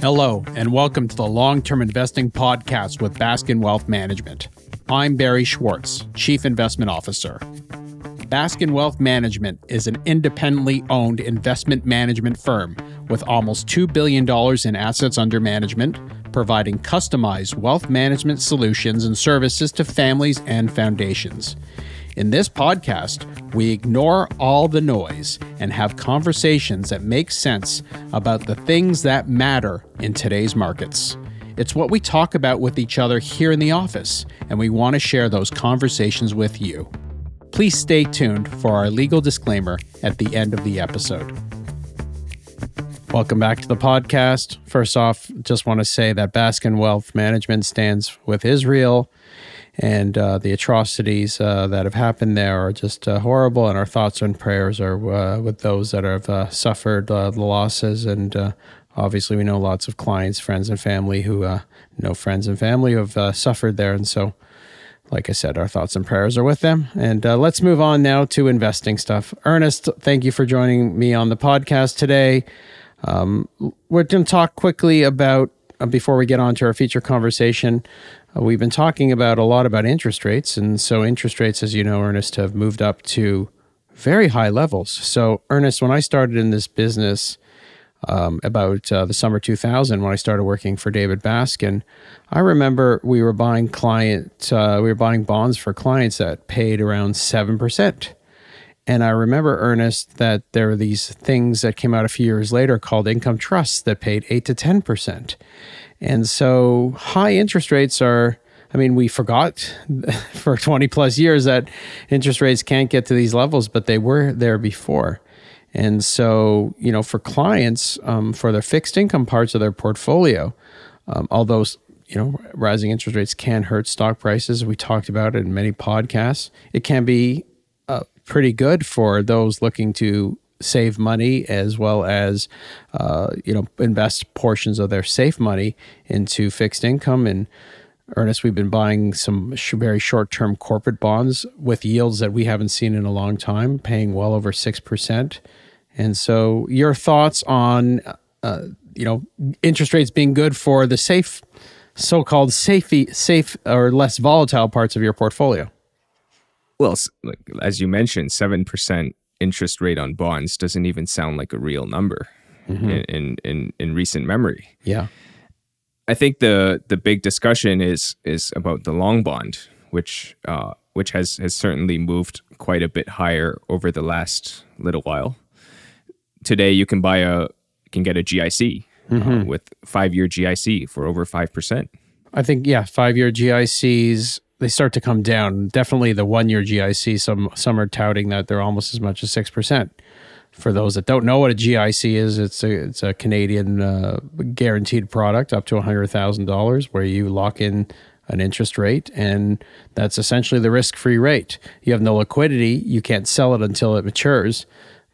Hello, and welcome to the Long Term Investing Podcast with Baskin Wealth Management. I'm Barry Schwartz, Chief Investment Officer. Baskin Wealth Management is an independently owned investment management firm with almost $2 billion in assets under management, providing customized wealth management solutions and services to families and foundations. In this podcast, we ignore all the noise and have conversations that make sense about the things that matter in today's markets. It's what we talk about with each other here in the office, and we want to share those conversations with you. Please stay tuned for our legal disclaimer at the end of the episode. Welcome back to the podcast. First off, just want to say that Baskin Wealth Management stands with Israel and uh, the atrocities uh, that have happened there are just uh, horrible. And our thoughts and prayers are uh, with those that have uh, suffered uh, the losses. And obviously, we know lots of clients, friends, and family who know friends and family who have suffered there. And so, like I said, our thoughts and prayers are with them. And let's move on now to investing stuff. Ernest, thank you for joining me on the podcast today. Um, we're going to talk quickly about before we get on to our feature conversation uh, we've been talking about a lot about interest rates. And so, interest rates, as you know, Ernest, have moved up to very high levels. So, Ernest, when I started in this business um, about uh, the summer 2000, when I started working for David Baskin, I remember we were buying client, uh, we were buying bonds for clients that paid around 7%. And I remember, Ernest, that there were these things that came out a few years later called income trusts that paid 8 to 10%. And so high interest rates are, I mean, we forgot for 20 plus years that interest rates can't get to these levels, but they were there before. And so, you know, for clients, um, for their fixed income parts of their portfolio, um, although, you know, rising interest rates can hurt stock prices, we talked about it in many podcasts, it can be pretty good for those looking to save money as well as uh, you know invest portions of their safe money into fixed income and Ernest, we've been buying some sh- very short term corporate bonds with yields that we haven't seen in a long time, paying well over 6%. And so, your thoughts on, uh, you know, interest rates being good for the safe, so called safe, safe or less volatile parts of your portfolio? Well, as you mentioned, 7% interest rate on bonds doesn't even sound like a real number mm-hmm. in, in in recent memory. Yeah. I think the the big discussion is is about the long bond, which uh, which has has certainly moved quite a bit higher over the last little while. Today, you can buy a can get a GIC uh, mm-hmm. uh, with five year GIC for over five percent. I think yeah, five year GICs they start to come down. Definitely the one year GIC, some some are touting that they're almost as much as six percent. For those that don't know what a GIC is, it's a it's a Canadian uh, guaranteed product up to hundred thousand dollars, where you lock in an interest rate, and that's essentially the risk free rate. You have no liquidity, you can't sell it until it matures,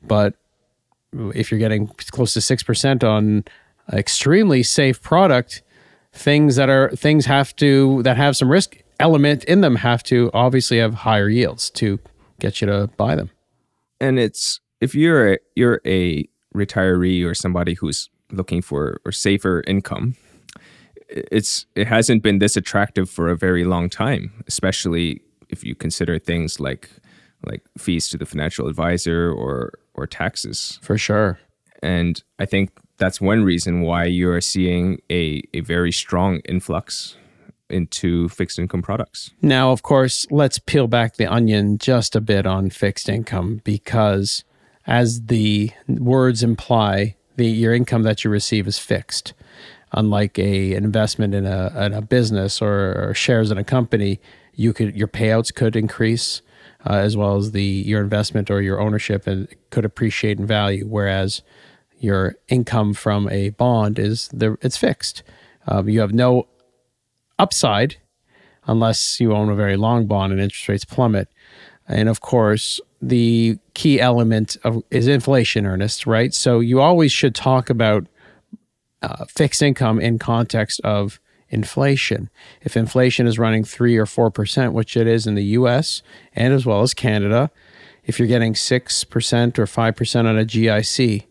but if you're getting close to six percent on extremely safe product, things that are things have to that have some risk element in them have to obviously have higher yields to get you to buy them. And it's if you're a, you're a retiree or somebody who's looking for or safer income, it's it hasn't been this attractive for a very long time, especially if you consider things like like fees to the financial advisor or or taxes. For sure. And I think that's one reason why you're seeing a, a very strong influx into fixed income products. Now, of course, let's peel back the onion just a bit on fixed income because, as the words imply, the your income that you receive is fixed. Unlike a an investment in a in a business or, or shares in a company, you could your payouts could increase. Uh, as well as the your investment or your ownership and could appreciate in value, whereas your income from a bond is the it's fixed. Um, you have no upside unless you own a very long bond and interest rates plummet. And of course, the key element of is inflation, Ernest, right? So you always should talk about uh, fixed income in context of inflation. If inflation is running three or four percent, which it is in the U.S. and as well as Canada, if you're getting six percent or five percent on a GIC,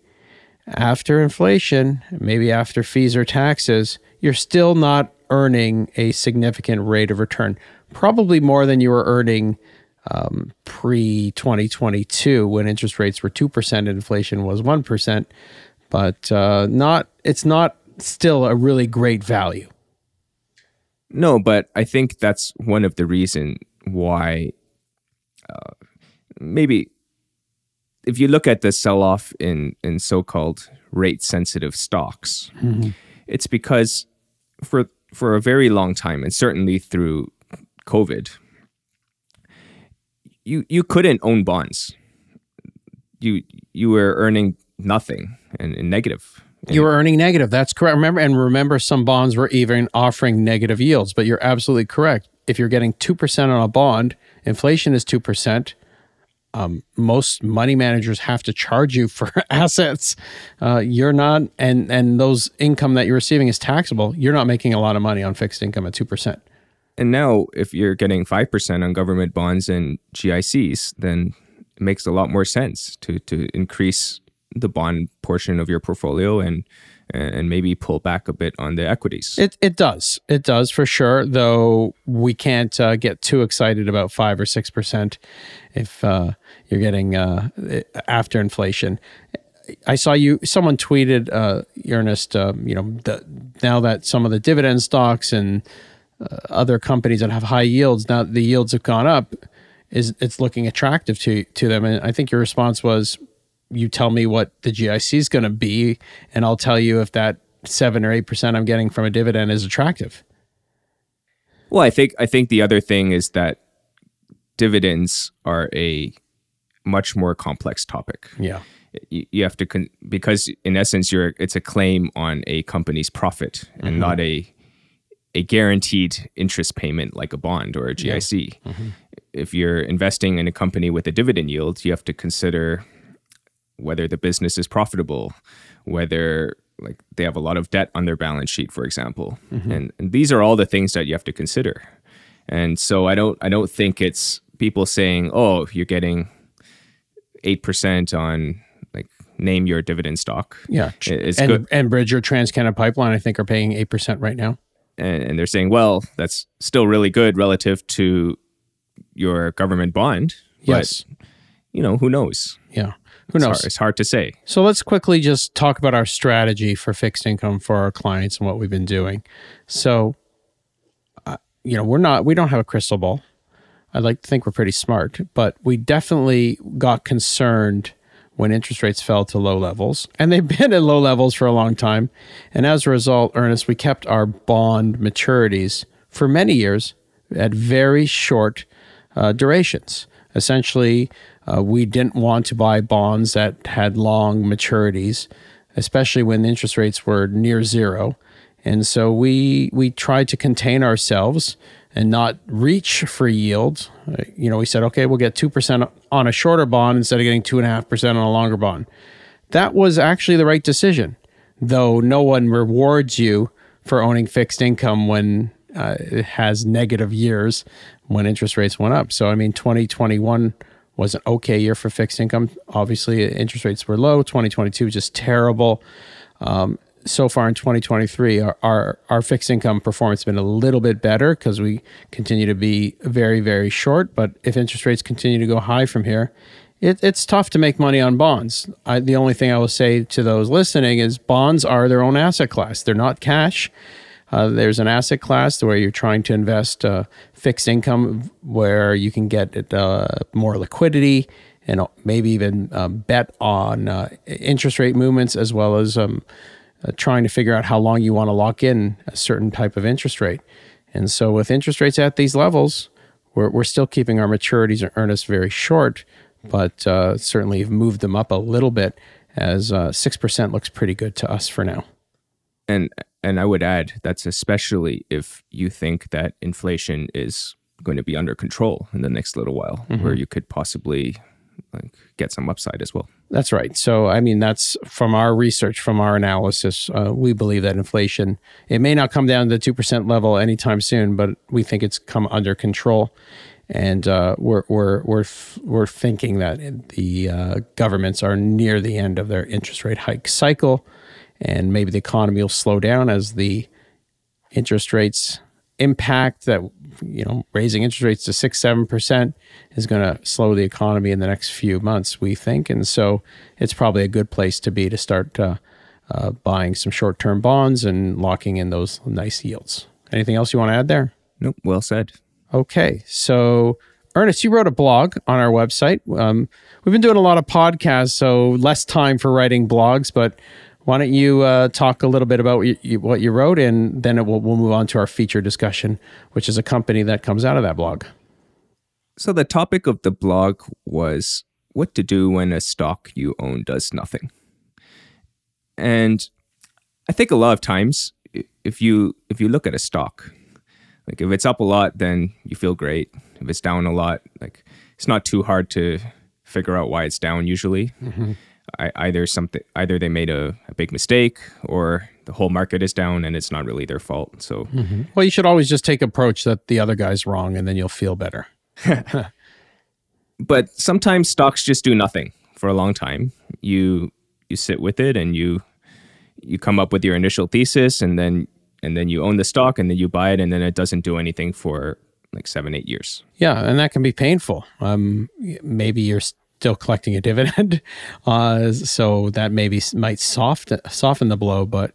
after inflation, maybe after fees or taxes, you're still not earning a significant rate of return. Probably more than you were earning um, pre 2022 when interest rates were 2% and inflation was 1%. But uh, not, it's not still a really great value. No, but I think that's one of the reason why uh, maybe if you look at the sell off in in so-called rate sensitive stocks, mm-hmm. it's because for for a very long time and certainly through COVID, you you couldn't own bonds. You you were earning nothing and, and negative. You were earning negative. That's correct. Remember, and remember, some bonds were even offering negative yields. But you're absolutely correct. If you're getting two percent on a bond, inflation is two percent. Um, most money managers have to charge you for assets. Uh, you're not, and and those income that you're receiving is taxable. You're not making a lot of money on fixed income at two percent. And now, if you're getting five percent on government bonds and GICs, then it makes a lot more sense to to increase the bond portion of your portfolio and and maybe pull back a bit on the equities. It it does. It does for sure. Though we can't uh, get too excited about five or six percent if uh, you're getting uh, after inflation. I saw you. Someone tweeted, uh, Ernest. Uh, you know, the, now that some of the dividend stocks and uh, other companies that have high yields now the yields have gone up, is it's looking attractive to to them. And I think your response was you tell me what the GIC is going to be, and I'll tell you if that seven or eight percent I'm getting from a dividend is attractive. Well, I think I think the other thing is that dividends are a much more complex topic. Yeah, you, you have to con- because in essence, you're it's a claim on a company's profit and mm-hmm. not a a guaranteed interest payment like a bond or a GIC. Yeah. Mm-hmm. If you're investing in a company with a dividend yield, you have to consider whether the business is profitable, whether like they have a lot of debt on their balance sheet, for example. Mm-hmm. And, and these are all the things that you have to consider. And so I don't I don't think it's people saying, "Oh, you're getting 8% on like name your dividend stock." Yeah. It's and, good. Enbridge TransCanada Pipeline I think are paying 8% right now. And, and they're saying, "Well, that's still really good relative to your government bond." Yes. But, you know, who knows? Yeah. Who knows? It's hard, it's hard, to say. So let's quickly just talk about our strategy for fixed income for our clients and what we've been doing. So, uh, you know, we're not, we don't have a crystal ball. I'd like to think we're pretty smart, but we definitely got concerned when interest rates fell to low levels, and they've been at low levels for a long time. And as a result, Ernest, we kept our bond maturities for many years at very short uh, durations. Essentially, uh, we didn't want to buy bonds that had long maturities, especially when interest rates were near zero. And so we we tried to contain ourselves and not reach for yield. You know, we said, okay, we'll get two percent on a shorter bond instead of getting two and a half percent on a longer bond. That was actually the right decision, though no one rewards you for owning fixed income when uh, it has negative years when interest rates went up. So I mean, 2021 was an okay year for fixed income. Obviously, interest rates were low. 2022 was just terrible. Um, so far in 2023, our, our, our fixed income performance has been a little bit better because we continue to be very, very short. But if interest rates continue to go high from here, it, it's tough to make money on bonds. I, the only thing I will say to those listening is bonds are their own asset class. They're not cash. Uh, there's an asset class where you're trying to invest uh, fixed income where you can get uh, more liquidity and maybe even um, bet on uh, interest rate movements as well as um, uh, trying to figure out how long you want to lock in a certain type of interest rate. And so, with interest rates at these levels, we're, we're still keeping our maturities and Ernest very short, but uh, certainly have moved them up a little bit as 6% looks pretty good to us for now. And and I would add that's especially if you think that inflation is going to be under control in the next little while, mm-hmm. where you could possibly like, get some upside as well. That's right. So, I mean, that's from our research, from our analysis, uh, we believe that inflation it may not come down to the two percent level anytime soon, but we think it's come under control. and uh, we're we're we're we're thinking that the uh, governments are near the end of their interest rate hike cycle, and maybe the economy will slow down as the interest rates impact that you know raising interest rates to six seven percent is going to slow the economy in the next few months we think. And so it's probably a good place to be to start uh, uh, buying some short-term bonds and locking in those nice yields. Anything else you want to add there? Nope well said. Okay so Ernest you wrote a blog on our website. Um, we've been doing a lot of podcasts so less time for writing blogs but why don't you uh, talk a little bit about what you, wrote, and then will, we'll move on to our feature discussion, which is a company that comes out of that blog. So the topic of the blog was what to do when a stock you own does nothing. And I think a lot of times, if you if you look at a stock, like if it's up a lot, then you feel great. If it's down a lot, like it's not too hard to figure out why it's down usually. Mm-hmm. Either something either they made a, a, big mistake or the whole market is down and it's not really their fault. So mm-hmm. well you should always just take approach that the other guy's wrong and then you'll feel better. But sometimes stocks just do nothing for a long time. You you sit with it and you you come up with your initial thesis and then and then you own the stock and then you buy it and then it doesn't do anything for like seven eight years. Yeah and that can be painful. Um maybe you're still collecting a dividend. Uh, so that maybe might soft, soften the blow. But,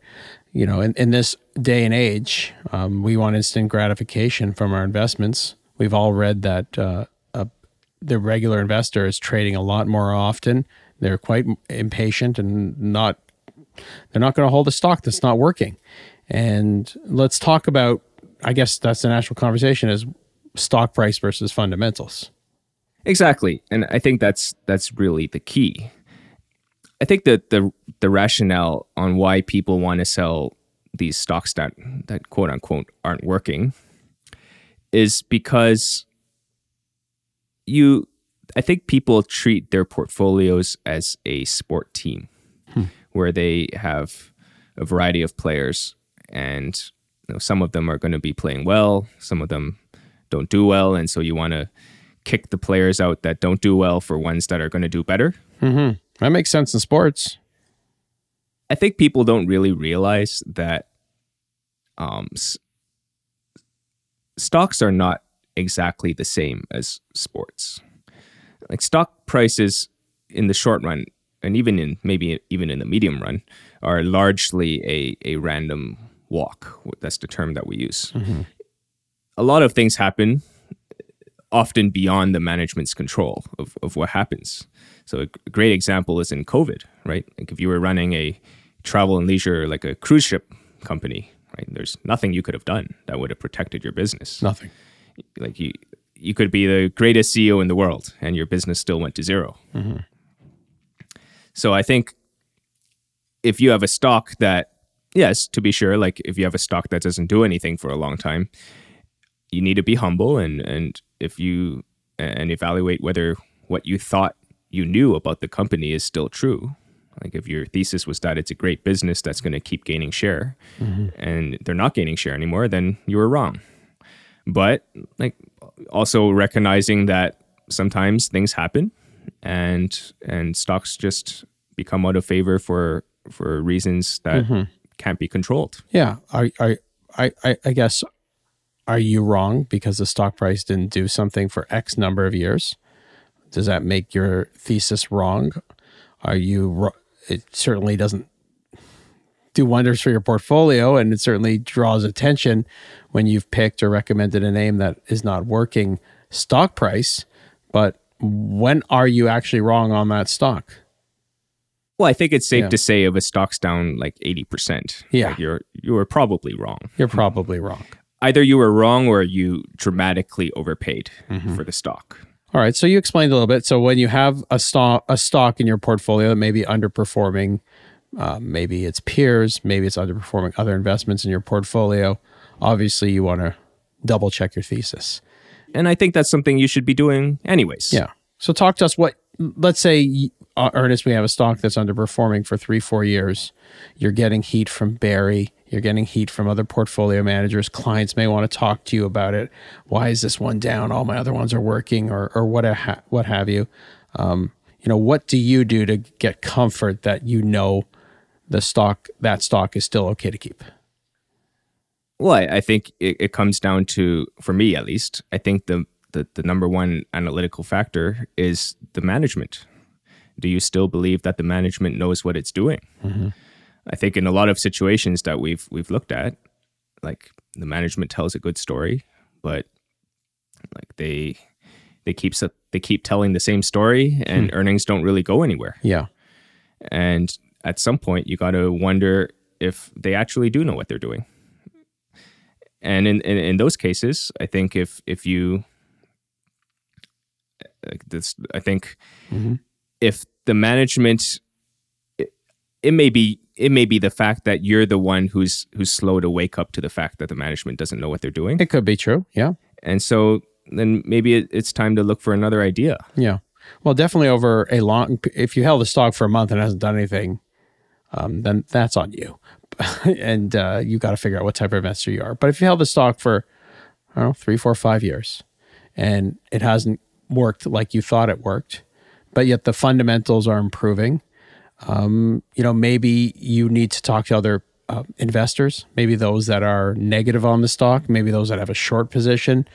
you know, in, in this day and age, um, we want instant gratification from our investments. We've all read that uh, the regular investor is trading a lot more often. They're quite impatient and not, they're not going to hold a stock that's not working. And let's talk about, I guess that's the national conversation is stock price versus fundamentals. Exactly, and I think that's that's really the key. I think that the the rationale on why people want to sell these stocks that that quote unquote aren't working is because you I think people treat their portfolios as a sport team hmm. where they have a variety of players and you know, some of them are going to be playing well, some of them don't do well and so you want to kick the players out that don't do well for ones that are going to do better. Mm-hmm. That makes sense in sports. I think people don't really realize that um, s- stocks are not exactly the same as sports. Like stock prices in the short run, and even in maybe even in the medium run, are largely a, a random walk. That's the term that we use. Mm-hmm. A lot of things happen often beyond the management's control of, of what happens. So a great example is in COVID, right? Like if you were running a travel and leisure, like a cruise ship company, right? There's nothing you could have done that would have protected your business. Nothing. Like you, you could be the greatest CEO in the world, and your business still went to 0 mm-hmm. So I think if you have a stock that, yes, to be sure, like if you have a stock that doesn't do anything for a long time, you need to be humble and and if you and evaluate whether what you thought you knew about the company is still true. Like if your thesis was that it's a great business that's going to keep gaining share mm-hmm. and they're not gaining share anymore, then you were wrong. But like also recognizing that sometimes things happen and and stocks just become out of favor for for reasons that mm-hmm. can't be controlled. Yeah. I I I I guess are you wrong because the stock price didn't do something for X number of years? Does that make your thesis wrong? Are you, it certainly doesn't do wonders for your portfolio and it certainly draws attention when you've picked or recommended a name that is not working stock price. But when are you actually wrong on that stock? Well, I think it's safe yeah. to say if a stock's down like 80%, yeah. Like you're you're probably wrong. You're probably wrong either you were wrong or you dramatically overpaid mm-hmm. for the stock. All right. So you explained a little bit. So when you have a stock, a stock in your portfolio that may be underperforming, uh, maybe it's peers, maybe it's underperforming other investments in your portfolio. Obviously, you want to double check your thesis. And I think that's something you should be doing anyways. Yeah. So talk to us. What let's say, uh, Ernest, we have a stock that's underperforming for three, four years. You're getting heat from Barry You're getting heat from other portfolio managers. Clients may want to talk to you about it. Why is this one down? All my other ones are working, or or what ha- what have you. Um, you know, what do you do to get comfort that you know the stock that stock is still okay to keep? Well, I, I think it, it comes down to, for me at least, I think the, the the number one analytical factor is the management. Do you still believe that the management knows what it's doing? Mm-hmm. I think in a lot of situations that we've we've looked at, like the management tells a good story, but like they they keep they keep telling the same story, and Hmm. earnings don't really go anywhere. Yeah. And at some point, you got to wonder if they actually do know what they're doing. And in, in, in those cases, I think if if you like this, I think Mhm. if the management, it, it may be it may be the fact that you're the one who's who's slow to wake up to the fact that the management doesn't know what they're doing, It could be true. Yeah. and so then maybe it, it's time to look for another idea. Yeah. Well, definitely over a long, if you held the stock for a month and hasn't done anything, um, then that's on you. and uh, you got to figure out what type of investor you are. But if you held the stock for, I don't know, three, four, five years and it hasn't worked like you thought it worked, but yet the fundamentals are improving, um, you know, maybe you need to talk to other uh, investors, maybe those that are negative on the stock, maybe those that have a short position.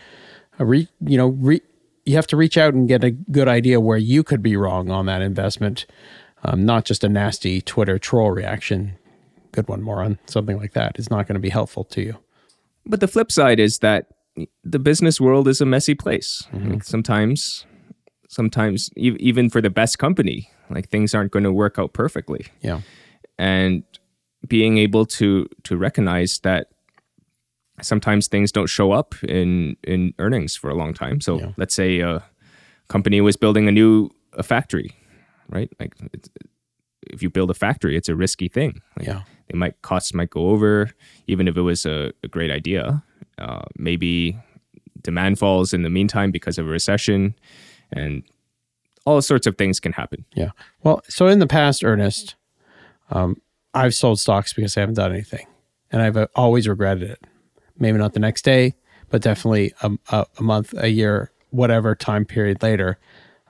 Uh, re, you know, re, you have to reach out and get a good idea where you could be wrong on that investment, um, not just a nasty Twitter troll reaction. Good one, moron. Something like that is not going to be helpful to you. But the flip side is that the business world is a messy place. Like sometimes, sometimes e- even for the best company, like things aren't going to work out perfectly. Yeah. And being able to to recognize that sometimes things don't show up in in earnings for a long time. So Yeah. let's say a company was building a new a factory, right? Like it's, if you build a factory, it's a risky thing. Like, Yeah. they might costs might go over even if it was a, a great idea uh, maybe demand falls in the meantime because of a recession and all sorts of things can happen Yeah. Well, so in the past, Ernest, um, I've sold stocks because I haven't done anything, and I've uh, always regretted it. Maybe not the next day, but definitely a, a, a month, a year, whatever time period later,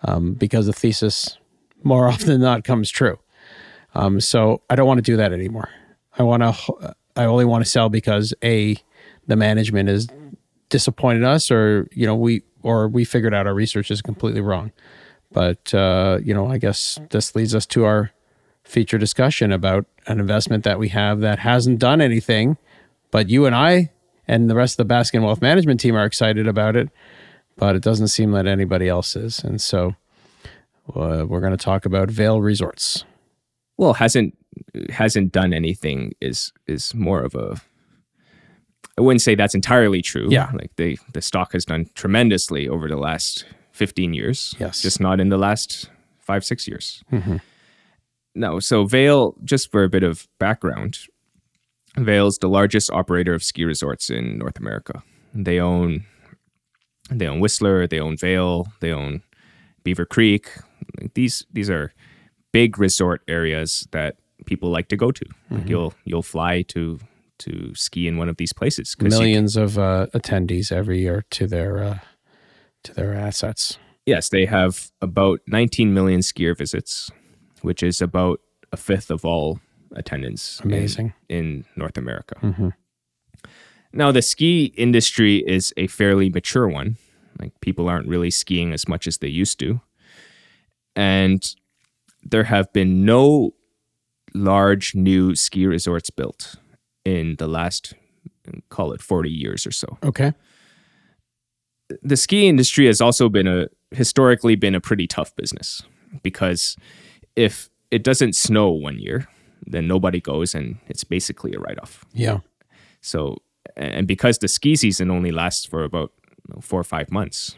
um, because the thesis more often than not comes true. Um, so I don't want to do that anymore. I want to. I only want to sell because a the management is disappointed us, or you know we or we figured out our research is completely wrong. But uh, you know, I guess this leads us to our feature discussion about an investment that we have that hasn't done anything, but you and I and the rest of the Baskin Wealth Management team are excited about it, but it doesn't seem that anybody else is. And so uh, we're going to talk about Vail Resorts. well hasn't hasn't done anything is is more of a I wouldn't say that's entirely true. Yeah. Like they the stock has done tremendously over the last 15 years. Yes. Just not in the last 5 6 years. Mhm. No, so Vail just for a bit of background, Vail's the largest operator of ski resorts in North America. They own they own Whistler, they own Vail, they own Beaver Creek. These these are big resort areas that people like to go to. Like you'll you'll fly to to ski in one of these places. Millions of uh, attendees every year to their uh, to their assets. yes, they have about 19 million skier visits, which is about a fifth of all attendance Amazing. in, North America. hmm Now, the ski industry is a fairly mature one. Like people aren't really skiing as much as they used to. And there have been no large new ski resorts built in the last, call it 40 years or so. Okay. The ski industry has also been a, historically been a pretty tough business because if it doesn't snow one year, then nobody goes and it's basically a write off. Yeah. So, and because the ski season only lasts for about you know, four or five months,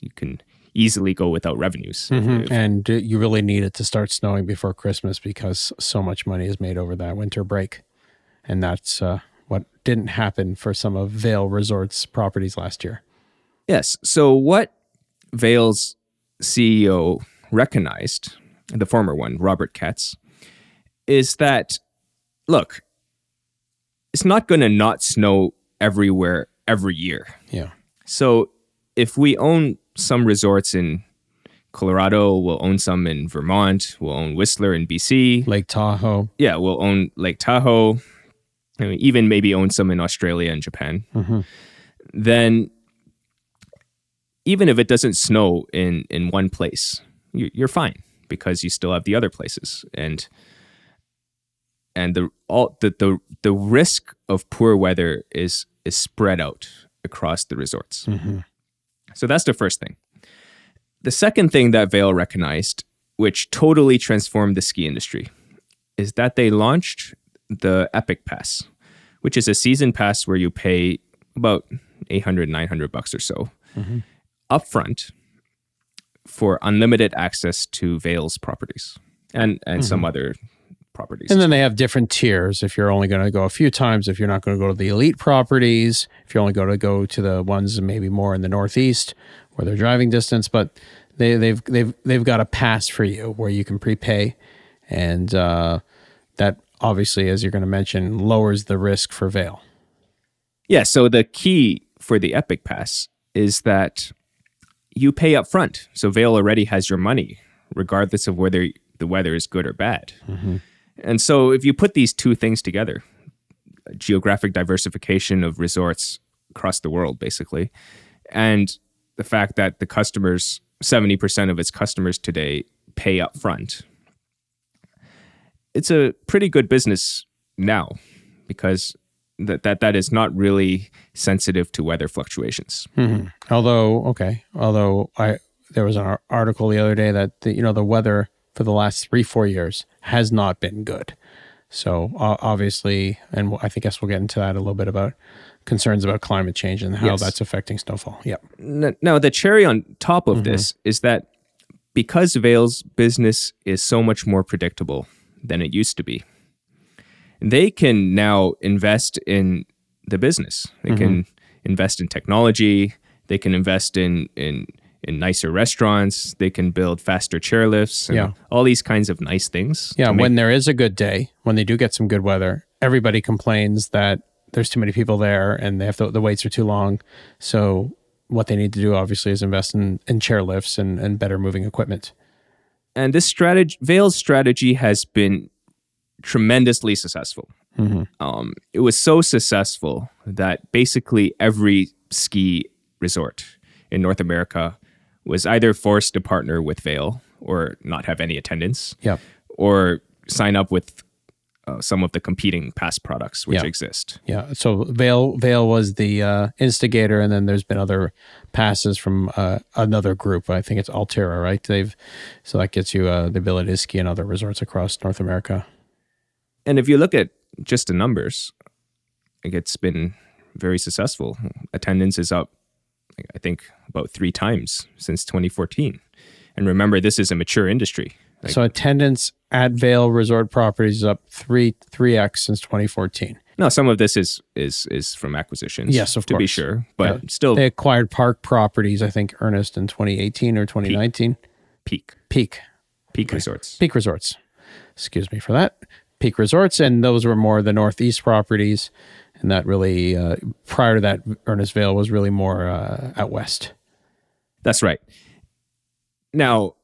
you can easily go without revenues. Mm-hmm. If- And you really need it to start snowing before Christmas because so much money is made over that winter break. And that's uh, what didn't happen for some of Vail Resorts properties last year. Yes. So, what Vail's CEO recognized, the former one, Robert Katz, is that look, it's not going to not snow everywhere every year. Yeah. So if we own some resorts in Colorado, we'll own some in Vermont, we'll own Whistler in BC. Lake Tahoe. Yeah, we'll own Lake Tahoe, I mean, even maybe own some in Australia and Japan. Mm-hmm. Then even if it doesn't snow in in one place, you, you're fine because you still have the other places and and the all the, the the risk of poor weather is is spread out across the resorts. Mm-hmm. So that's the first thing. The second thing that Vail recognized, which totally transformed the ski industry, is that they launched the Epic Pass, which is a season pass where you pay about 800, 900 bucks or so Mhm. upfront for unlimited access to Vail's properties and, and some other properties. And then they have different tiers. If you're only going to go a few times, if you're not going to go to the elite properties, if you're only going to go to the ones maybe more in the northeast where they're driving distance, but they, they've they've they've got a pass for you where you can prepay, and uh, that obviously, as you're going to mention, lowers the risk for Vail. Yeah, so the key for the Epic Pass is that you pay up front. So Vail already has your money, regardless of whether the weather is good or bad. Mm-hmm. And so if you put these two things together, geographic diversification of resorts across the world, basically, and the fact that the customers, 70% of its customers today pay up front, it's a pretty good business now because that, that, that is not really sensitive to weather fluctuations. Mhm. Although, okay, although I there was an article the other day that the, you know the weather for the last three four years has not been good. So uh, obviously, and I think guess we'll get into that a little bit about concerns about climate change and how Yes. that's affecting snowfall. Yep. Now, the cherry on top of this is that because Vail's business is so much more predictable than it used to be, they can now invest in the business. They can mm-hmm. invest in technology. They can invest in in in nicer restaurants. They can build faster chairlifts. And Yeah. all these kinds of nice things. Yeah. When there is a good day, when they do get some good weather, everybody complains that there's too many people there and they have to, the waits are too long. So what they need to do obviously is invest in, in chair lifts and, and better moving equipment. And this strategy, Vail's strategy has been tremendously successful. Mhm. Um, it was so successful that basically every ski resort in North America was either forced to partner with Vail or not have any attendance, Yep. or sign up with uh, some of the competing pass products which Yeah. exist. Yeah. So Vail Vail was the uh, instigator, and then there's been other passes from uh, another group. I think it's Alterra, right? They've so that gets you uh, the ability to ski in other resorts across North America. And if you look at just the numbers, like it's been very successful. Attendance is up, I think, about three times since 2014. And remember, this is a mature industry. Like- so attendance at Vail Resort Properties is up three three x since 2014. Now, some of this is is is from acquisitions, Yes, of to be sure, but Yeah. still They acquired Park Properties, I think, Ernest in 2018 or 2019. peak Peak peak resorts. Peak Resorts. Excuse me for that. Peak Resorts, and those were more the Northeast properties, and that really uh, prior to that, Ernest Vail was really more uh, out west. That's right. Now,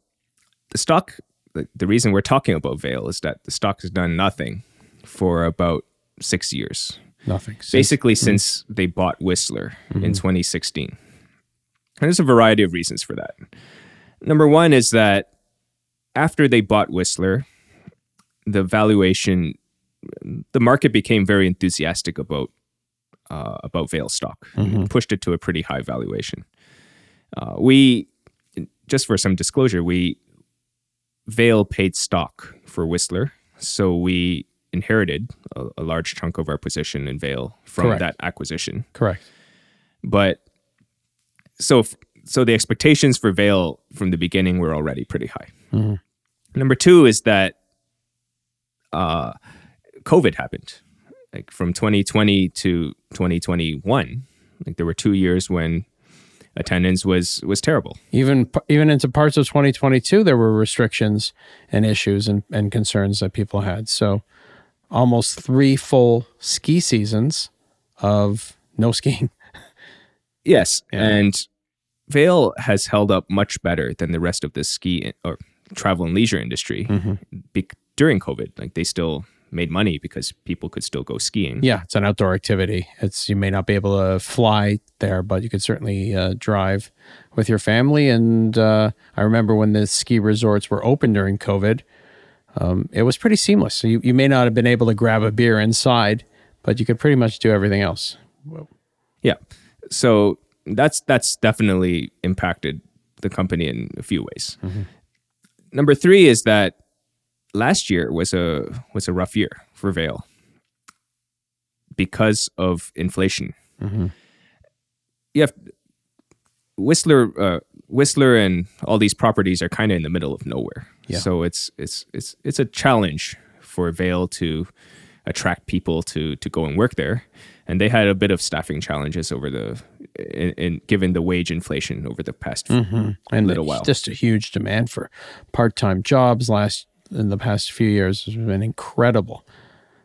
the stock. The, the reason we're talking about Vail is that the stock has done nothing for about six years. Nothing. Basically since they bought Whistler in 2016. And there's a variety of reasons for that. Number one is that after they bought Whistler, the valuation, the market became very enthusiastic about uh, about Vail stock, and pushed it to a pretty high valuation. Uh, we, just for some disclosure, we Vail paid stock for Whistler, so we inherited a, a large chunk of our position in Vail from Correct. that acquisition. Correct. But so f- so the expectations for Vail from the beginning were already pretty high. Mhm. Number two is that uh, COVID happened, like from 2020 to 2021. Like there were two years when attendance was was terrible. Even even into parts of 2022, there were restrictions and issues and, and concerns that people had. So almost three full ski seasons of no skiing. Yes, and Vail has held up much better than the rest of the ski or travel and leisure industry be- during COVID. Like they still made money because people could still go skiing. Yeah, it's an outdoor activity. It's you may not be able to fly there, but you could certainly uh, drive with your family. And uh, I remember when the ski resorts were open during COVID, um, it was pretty seamless. So you, you may not have been able to grab a beer inside, but you could pretty much do everything else. Yeah. So that's that's definitely impacted the company in a few ways. Number three is that last year was a was a rough year for Vail because of inflation. You have Whistler, uh, Whistler, and all these properties are kind of in the middle of nowhere. Yeah. So it's it's it's it's a challenge for Vail to attract people to to go and work there, and they had a bit of staffing challenges over the in, in given the wage inflation over the past and little while. just a huge demand for part-time jobs last in the past few years has been incredible.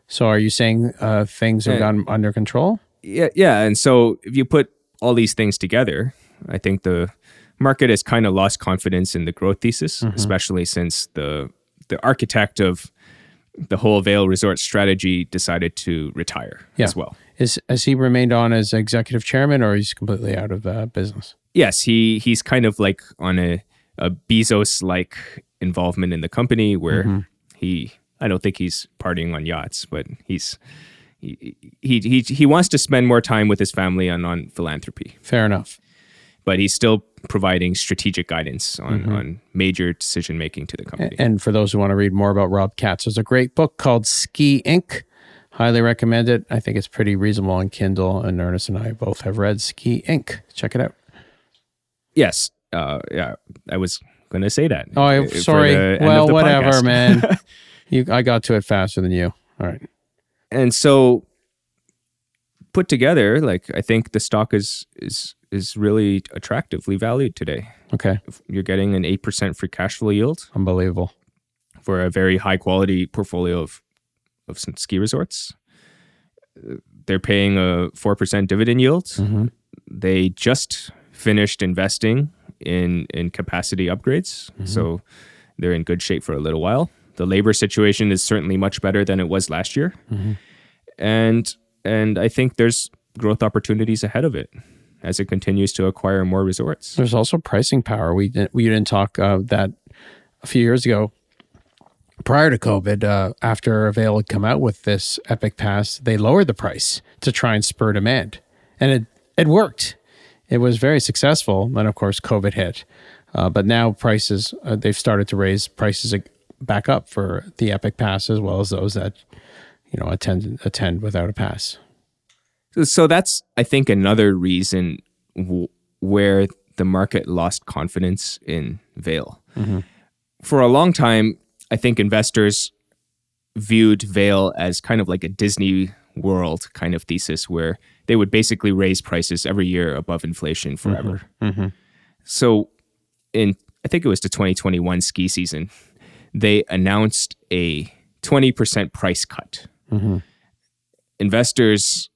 So are you saying uh, things have gotten under control? yeah, yeah. And so if you put all these things together, I think the market has kind of lost confidence in the growth thesis, Mm-hmm. especially since the the architect of the whole Vail Resort strategy decided to retire Yeah. as well. Is has he remained on as executive chairman, or he's completely out of uh, business? Yes, he he's kind of like on a a Bezos like involvement in the company where Mm-hmm. he I don't think he's partying on yachts, but he's he, he he he wants to spend more time with his family and on philanthropy. Fair enough. But he's still providing strategic guidance on, Mm-hmm. on major decision making to the company. And for those who want to read more about Rob Katz, there's a great book called Ski Inc. Highly recommend it. I think it's pretty reasonable on Kindle, and Ernest and I both have read Ski Inc. Check it out. yes, uh, yeah, I was going to say that. Oh, I'm sorry. the end of Well, whatever, man. You, I got to it faster than you. All right. And so, put together, like I think the stock is is is really attractively valued today. Okay. You're getting an eight percent free cash flow yield Unbelievable. for a very high quality portfolio of of some ski resorts. They're paying a four percent dividend yield. Mhm. They just finished investing in in capacity upgrades, so they're in good shape for a little while. The labor situation is certainly much better than it was last year, and and I think there's growth opportunities ahead of it as it continues to acquire more resorts. There's also pricing power. We didn't, we didn't talk uh, that a few years ago. Prior to COVID, uh, after Avail had come out with this Epic Pass, they lowered the price to try and spur demand, and it it worked. It was very successful. And of course, COVID hit, uh, but now prices uh, they've started to raise prices back up for the Epic Pass as well as those that you know attend attend without a pass. So- So that's, I think, another reason w- where the market lost confidence in Vail. Mm-hmm. For a long time, I think investors viewed Vail as kind of like a Disney World kind of thesis where they would basically raise prices every year above inflation forever. Mm-hmm. Mm-hmm. So, in I think it was the 2021 ski season, they announced a 20% price cut. Investors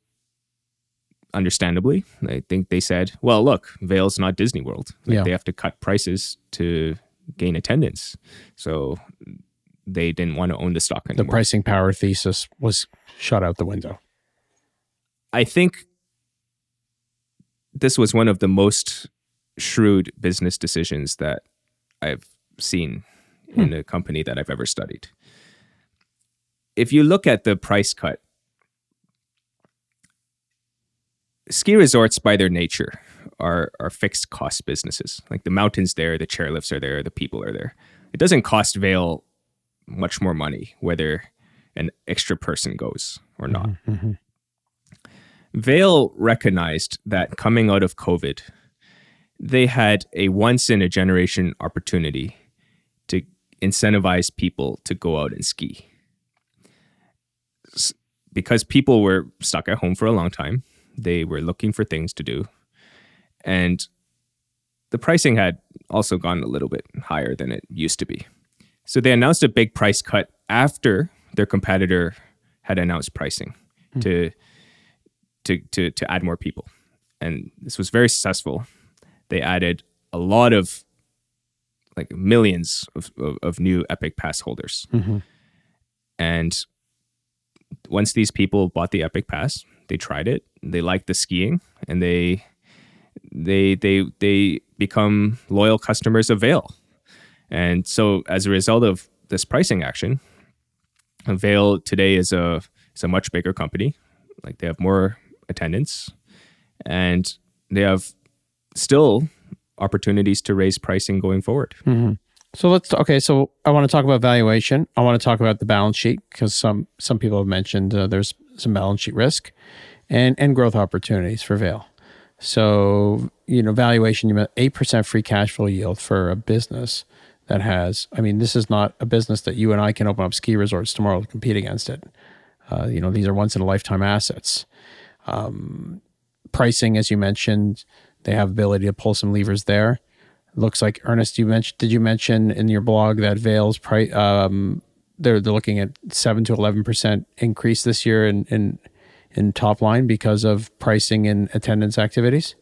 understandably. I think they said, well, look, Vail's not Disney World. Like, Yeah. They have to cut prices to gain attendance. So they didn't want to own the stock anymore. The pricing power thesis was shut out the window. I think this was one of the most shrewd business decisions that I've seen in hmm. a company that I've ever studied. If you look at the price cut, ski resorts by their nature are are fixed cost businesses. Like the mountains there, the chairlifts are there, the people are there. It doesn't cost Vail much more money whether an extra person goes or not. Mm-hmm, mm-hmm. Vail recognized that coming out of COVID, they had a once in a generation opportunity to incentivize people to go out and ski. Because people were stuck at home for a long time, they were looking for things to do. And the pricing had also gone a little bit higher than it used to be. So they announced a big price cut after their competitor had announced pricing hmm. to to to to add more people, and this was very successful. They added a lot of like millions of, of, of new Epic Pass holders, mm-hmm. and once these people bought the Epic Pass, they tried it, they like the skiing, and they they they they become loyal customers of Vail. And so as a result of this pricing action, Vail today is a is a much bigger company. Like they have more attendance and they have still opportunities to raise pricing going forward. So let's okay. So I want to talk about valuation. I want to talk about the balance sheet because some some people have mentioned uh, there's some balance sheet risk, and and growth opportunities for Vail. So you know valuation. You meant eight percent free cash flow yield for a business that has. I mean, this is not a business that you and I can open up ski resorts tomorrow to compete against it. Uh, you know, these are once in a lifetime assets. Um, pricing, as you mentioned, they have ability to pull some levers there looks like Ernest. You mentioned did you mention in your blog that Vail's price um, they're they're looking at seven to eleven percent increase this year in, in in top line because of pricing and attendance activities.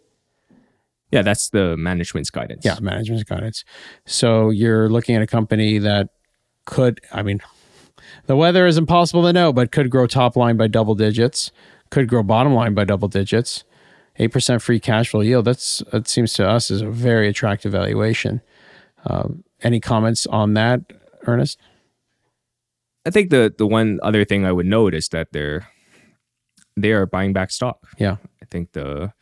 Yeah, that's the management's guidance. Yeah, management's guidance. So you're looking at a company that could, I mean, the weather is impossible to know, but could grow top line by double digits, could grow bottom line by double digits. Eight percent free cash flow yield. That's that seems to us is a very attractive valuation. Um, any comments on that, Ernest? I think the the one other thing I would note is that they're they are buying back stock. Yeah, I think the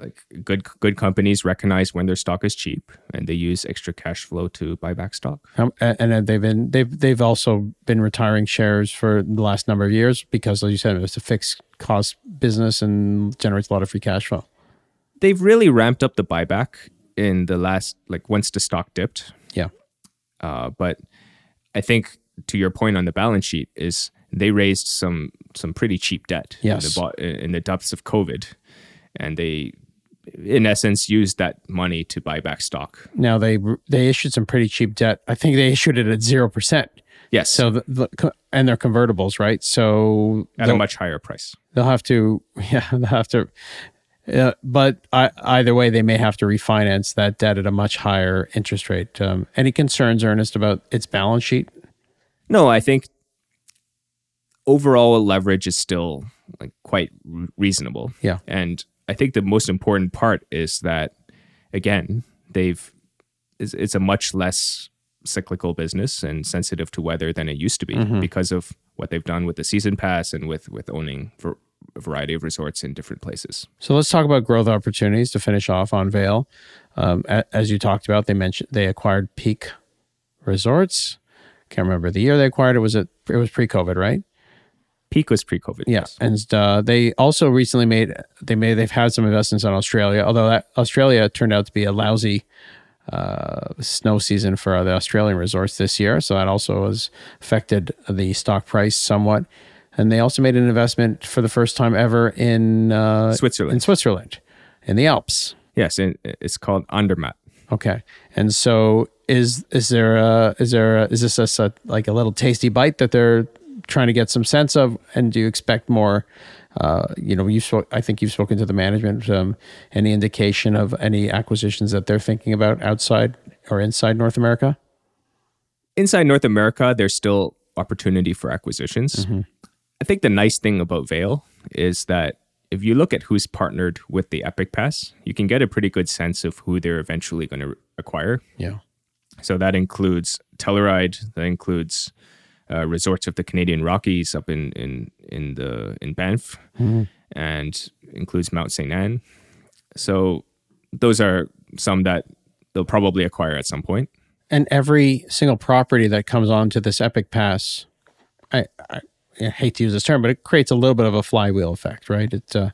like good good companies recognize when their stock is cheap and they use extra cash flow to buy back stock. um, and, and they've been they've they've also been retiring shares for the last number of years because, as you said, it's a fixed cost business and generates a lot of free cash flow. They've really ramped up the buyback in the last like once the stock dipped. Yeah. Uh, but I think to your point on the balance sheet is they raised some some pretty cheap debt Yes. in, the, in the depths of COVID, and they in essence used that money to buy back stock. Now they they issued some pretty cheap debt. I think they issued it at zero percent. Yes, So the, the and they're convertibles, right? So at a much higher price. they'll have to yeah they'll have to. Uh, but I, either way, they may have to refinance that debt at a much higher interest rate. Um, any concerns, Ernest, about its balance sheet? No, I think overall leverage is still like quite reasonable. Yeah. And I think the most important part is that again, they've it's, it's a much less cyclical business and sensitive to weather than it used to be because of what they've done with the season pass and with with owning for a variety of resorts in different places. So let's talk about growth opportunities to finish off on Vail. Um, a- as you talked about, they mentioned they acquired Peak Resorts. Can't remember the year they acquired it. Was it? It was pre-COVID, right? Peak was pre-COVID. Yeah, yes. and uh, they also recently made they made they've had some investments in Australia. Although that Australia turned out to be a lousy uh, snow season for the Australian resorts this year, so that also has affected the stock price somewhat. And they also made an investment for the first time ever in uh, Switzerland. in Switzerland, in the Alps. Yes, and it's called Andermatt. Okay, and so is is there a is there a, is this a, like a little tasty bite that they're trying to get some sense of, and do you expect more? Uh, you know, you. I think you've spoken to the management. Um, any indication of any acquisitions that they're thinking about outside or inside North America? inside North America, there's still opportunity for acquisitions. I think the nice thing about Vail is that if you look at who's partnered with the Epic Pass, you can get a pretty good sense of who they're eventually going to acquire. Yeah. So that includes Telluride, that includes uh, resorts of the Canadian Rockies up in in in the in Banff, and includes Mount Saint Anne. So those are some that they'll probably acquire at some point. And every single property that comes onto this Epic Pass, I, I, I hate to use this term, but it creates a little bit of a flywheel effect, right? It's uh,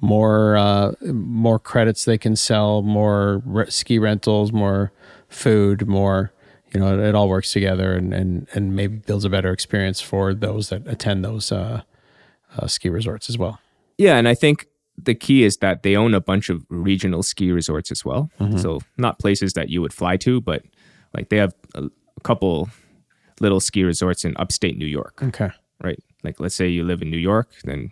more uh, more credits they can sell, more re- ski rentals, more food, more. You know, it, it all works together, and, and and maybe builds a better experience for those that attend those uh, uh, ski resorts as well. Yeah, and I think the key is that they own a bunch of regional ski resorts as well. So not places that you would fly to, but like they have a, a couple little ski resorts in upstate New York, Okay. right? Like let's say you live in New York, then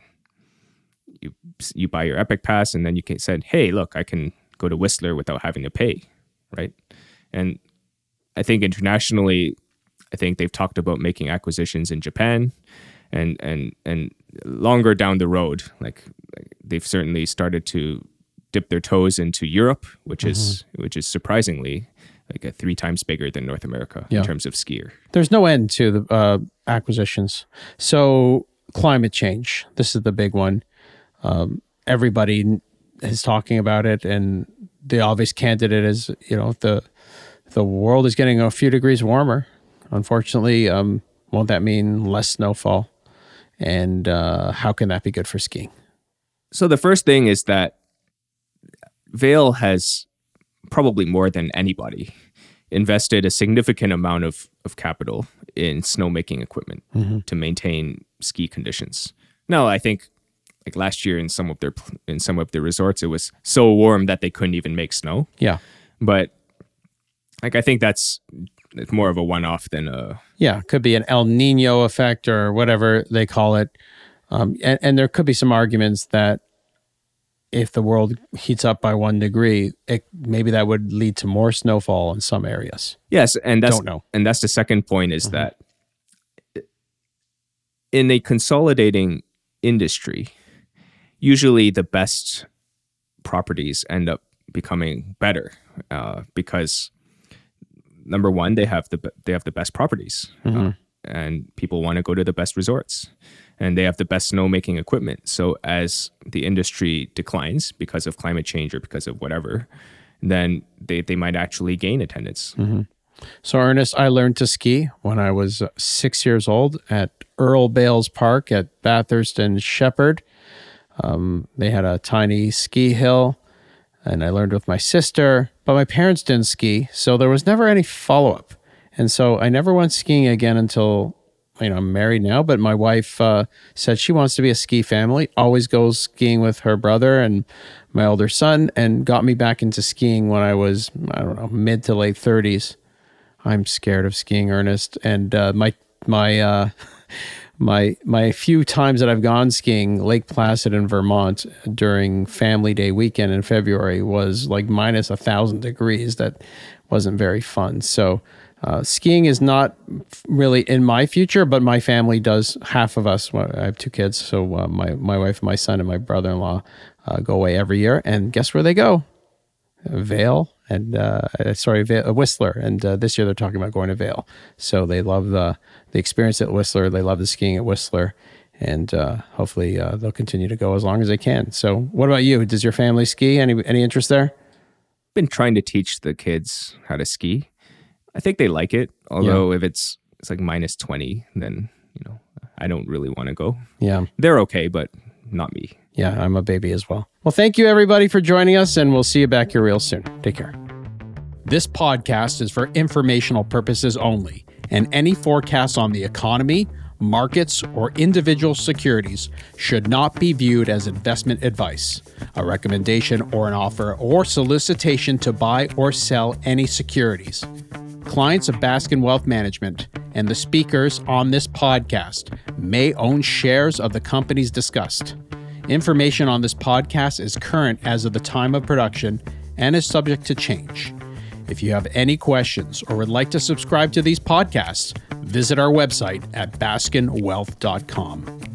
you you buy your Epic Pass, and then you can said, "Hey, look, I can go to Whistler without having to pay," right? And I think internationally, I think they've talked about making acquisitions in Japan, and and and longer down the road, like, like they've certainly started to dip their toes into Europe, which is which is surprisingly like a three times bigger than North America Yeah. in terms of skier. There's no end to the uh, acquisitions. So climate change. This is the big one. Um, everybody is talking about it, and the obvious candidate is you know the the world is getting a few degrees warmer. Unfortunately, um, won't that mean less snowfall? And uh, how can that be good for skiing? So the first thing is that Vail has probably more than anybody invested a significant amount of, of capital in snowmaking equipment to maintain ski conditions. Now, I think like last year in some of their in some of their resorts, it was so warm that they couldn't even make snow. Yeah, But like I think that's it's more of a one off than a yeah, could be an El Nino effect or whatever they call it. Um, and, and there could be some arguments that if the world heats up by one degree, it, maybe that would lead to more snowfall in some areas. Yes, and that's Don't know. and that's the second point is that in a consolidating industry, usually the best properties end up becoming better uh, because number one, they have the they have the best properties, uh, and people want to go to the best resorts, and they have the best snowmaking equipment. So as the industry declines because of climate change or because of whatever, then they, they might actually gain attendance. So, Ernest, I learned to ski when I was six years old at Earl Bales Park at Bathurst and Sheppard. Um, they had a tiny ski hill, and I learned with my sister, but my parents didn't ski, so there was never any follow up. And so I never went skiing again until, you know, I'm married now, but my wife uh, said she wants to be a ski family, always goes skiing with her brother and my older son, and got me back into skiing when I was, I don't know, mid to late 30s. I'm scared of skiing, Ernest, and uh, my my uh, my my few times that I've gone skiing, Lake Placid in Vermont during Family Day weekend in February was like minus a thousand degrees. That wasn't very fun. So. Uh, skiing is not really in my future, but my family does. Half of us, I have two kids, so uh, my my wife, my son, and my brother-in-law uh, go away every year. And guess where they go? Vail and uh, uh, sorry, Vail, Whistler. And uh, this year they're talking about going to Vail. So they love the the experience at Whistler. They love the skiing at Whistler, and uh, hopefully uh, they'll continue to go as long as they can. So, what about you? Does your family ski? Any any interest there? been trying to teach the kids how to ski. I think they like it. Although if it's it's like minus twenty, then you know I don't really want to go. Yeah, They're okay, but not me. Yeah, I'm a baby as well. Well, thank you everybody for joining us, and we'll see you back here real soon. Take care. This podcast is for informational purposes only, and any forecasts on the economy, markets, or individual securities should not be viewed as investment advice, a recommendation or an offer, or solicitation to buy or sell any securities. Clients of Baskin Wealth Management and the speakers on this podcast may own shares of the companies discussed. Information on this podcast is current as of the time of production and is subject to change. If you have any questions or would like to subscribe to these podcasts, visit our website at baskinwealth.com.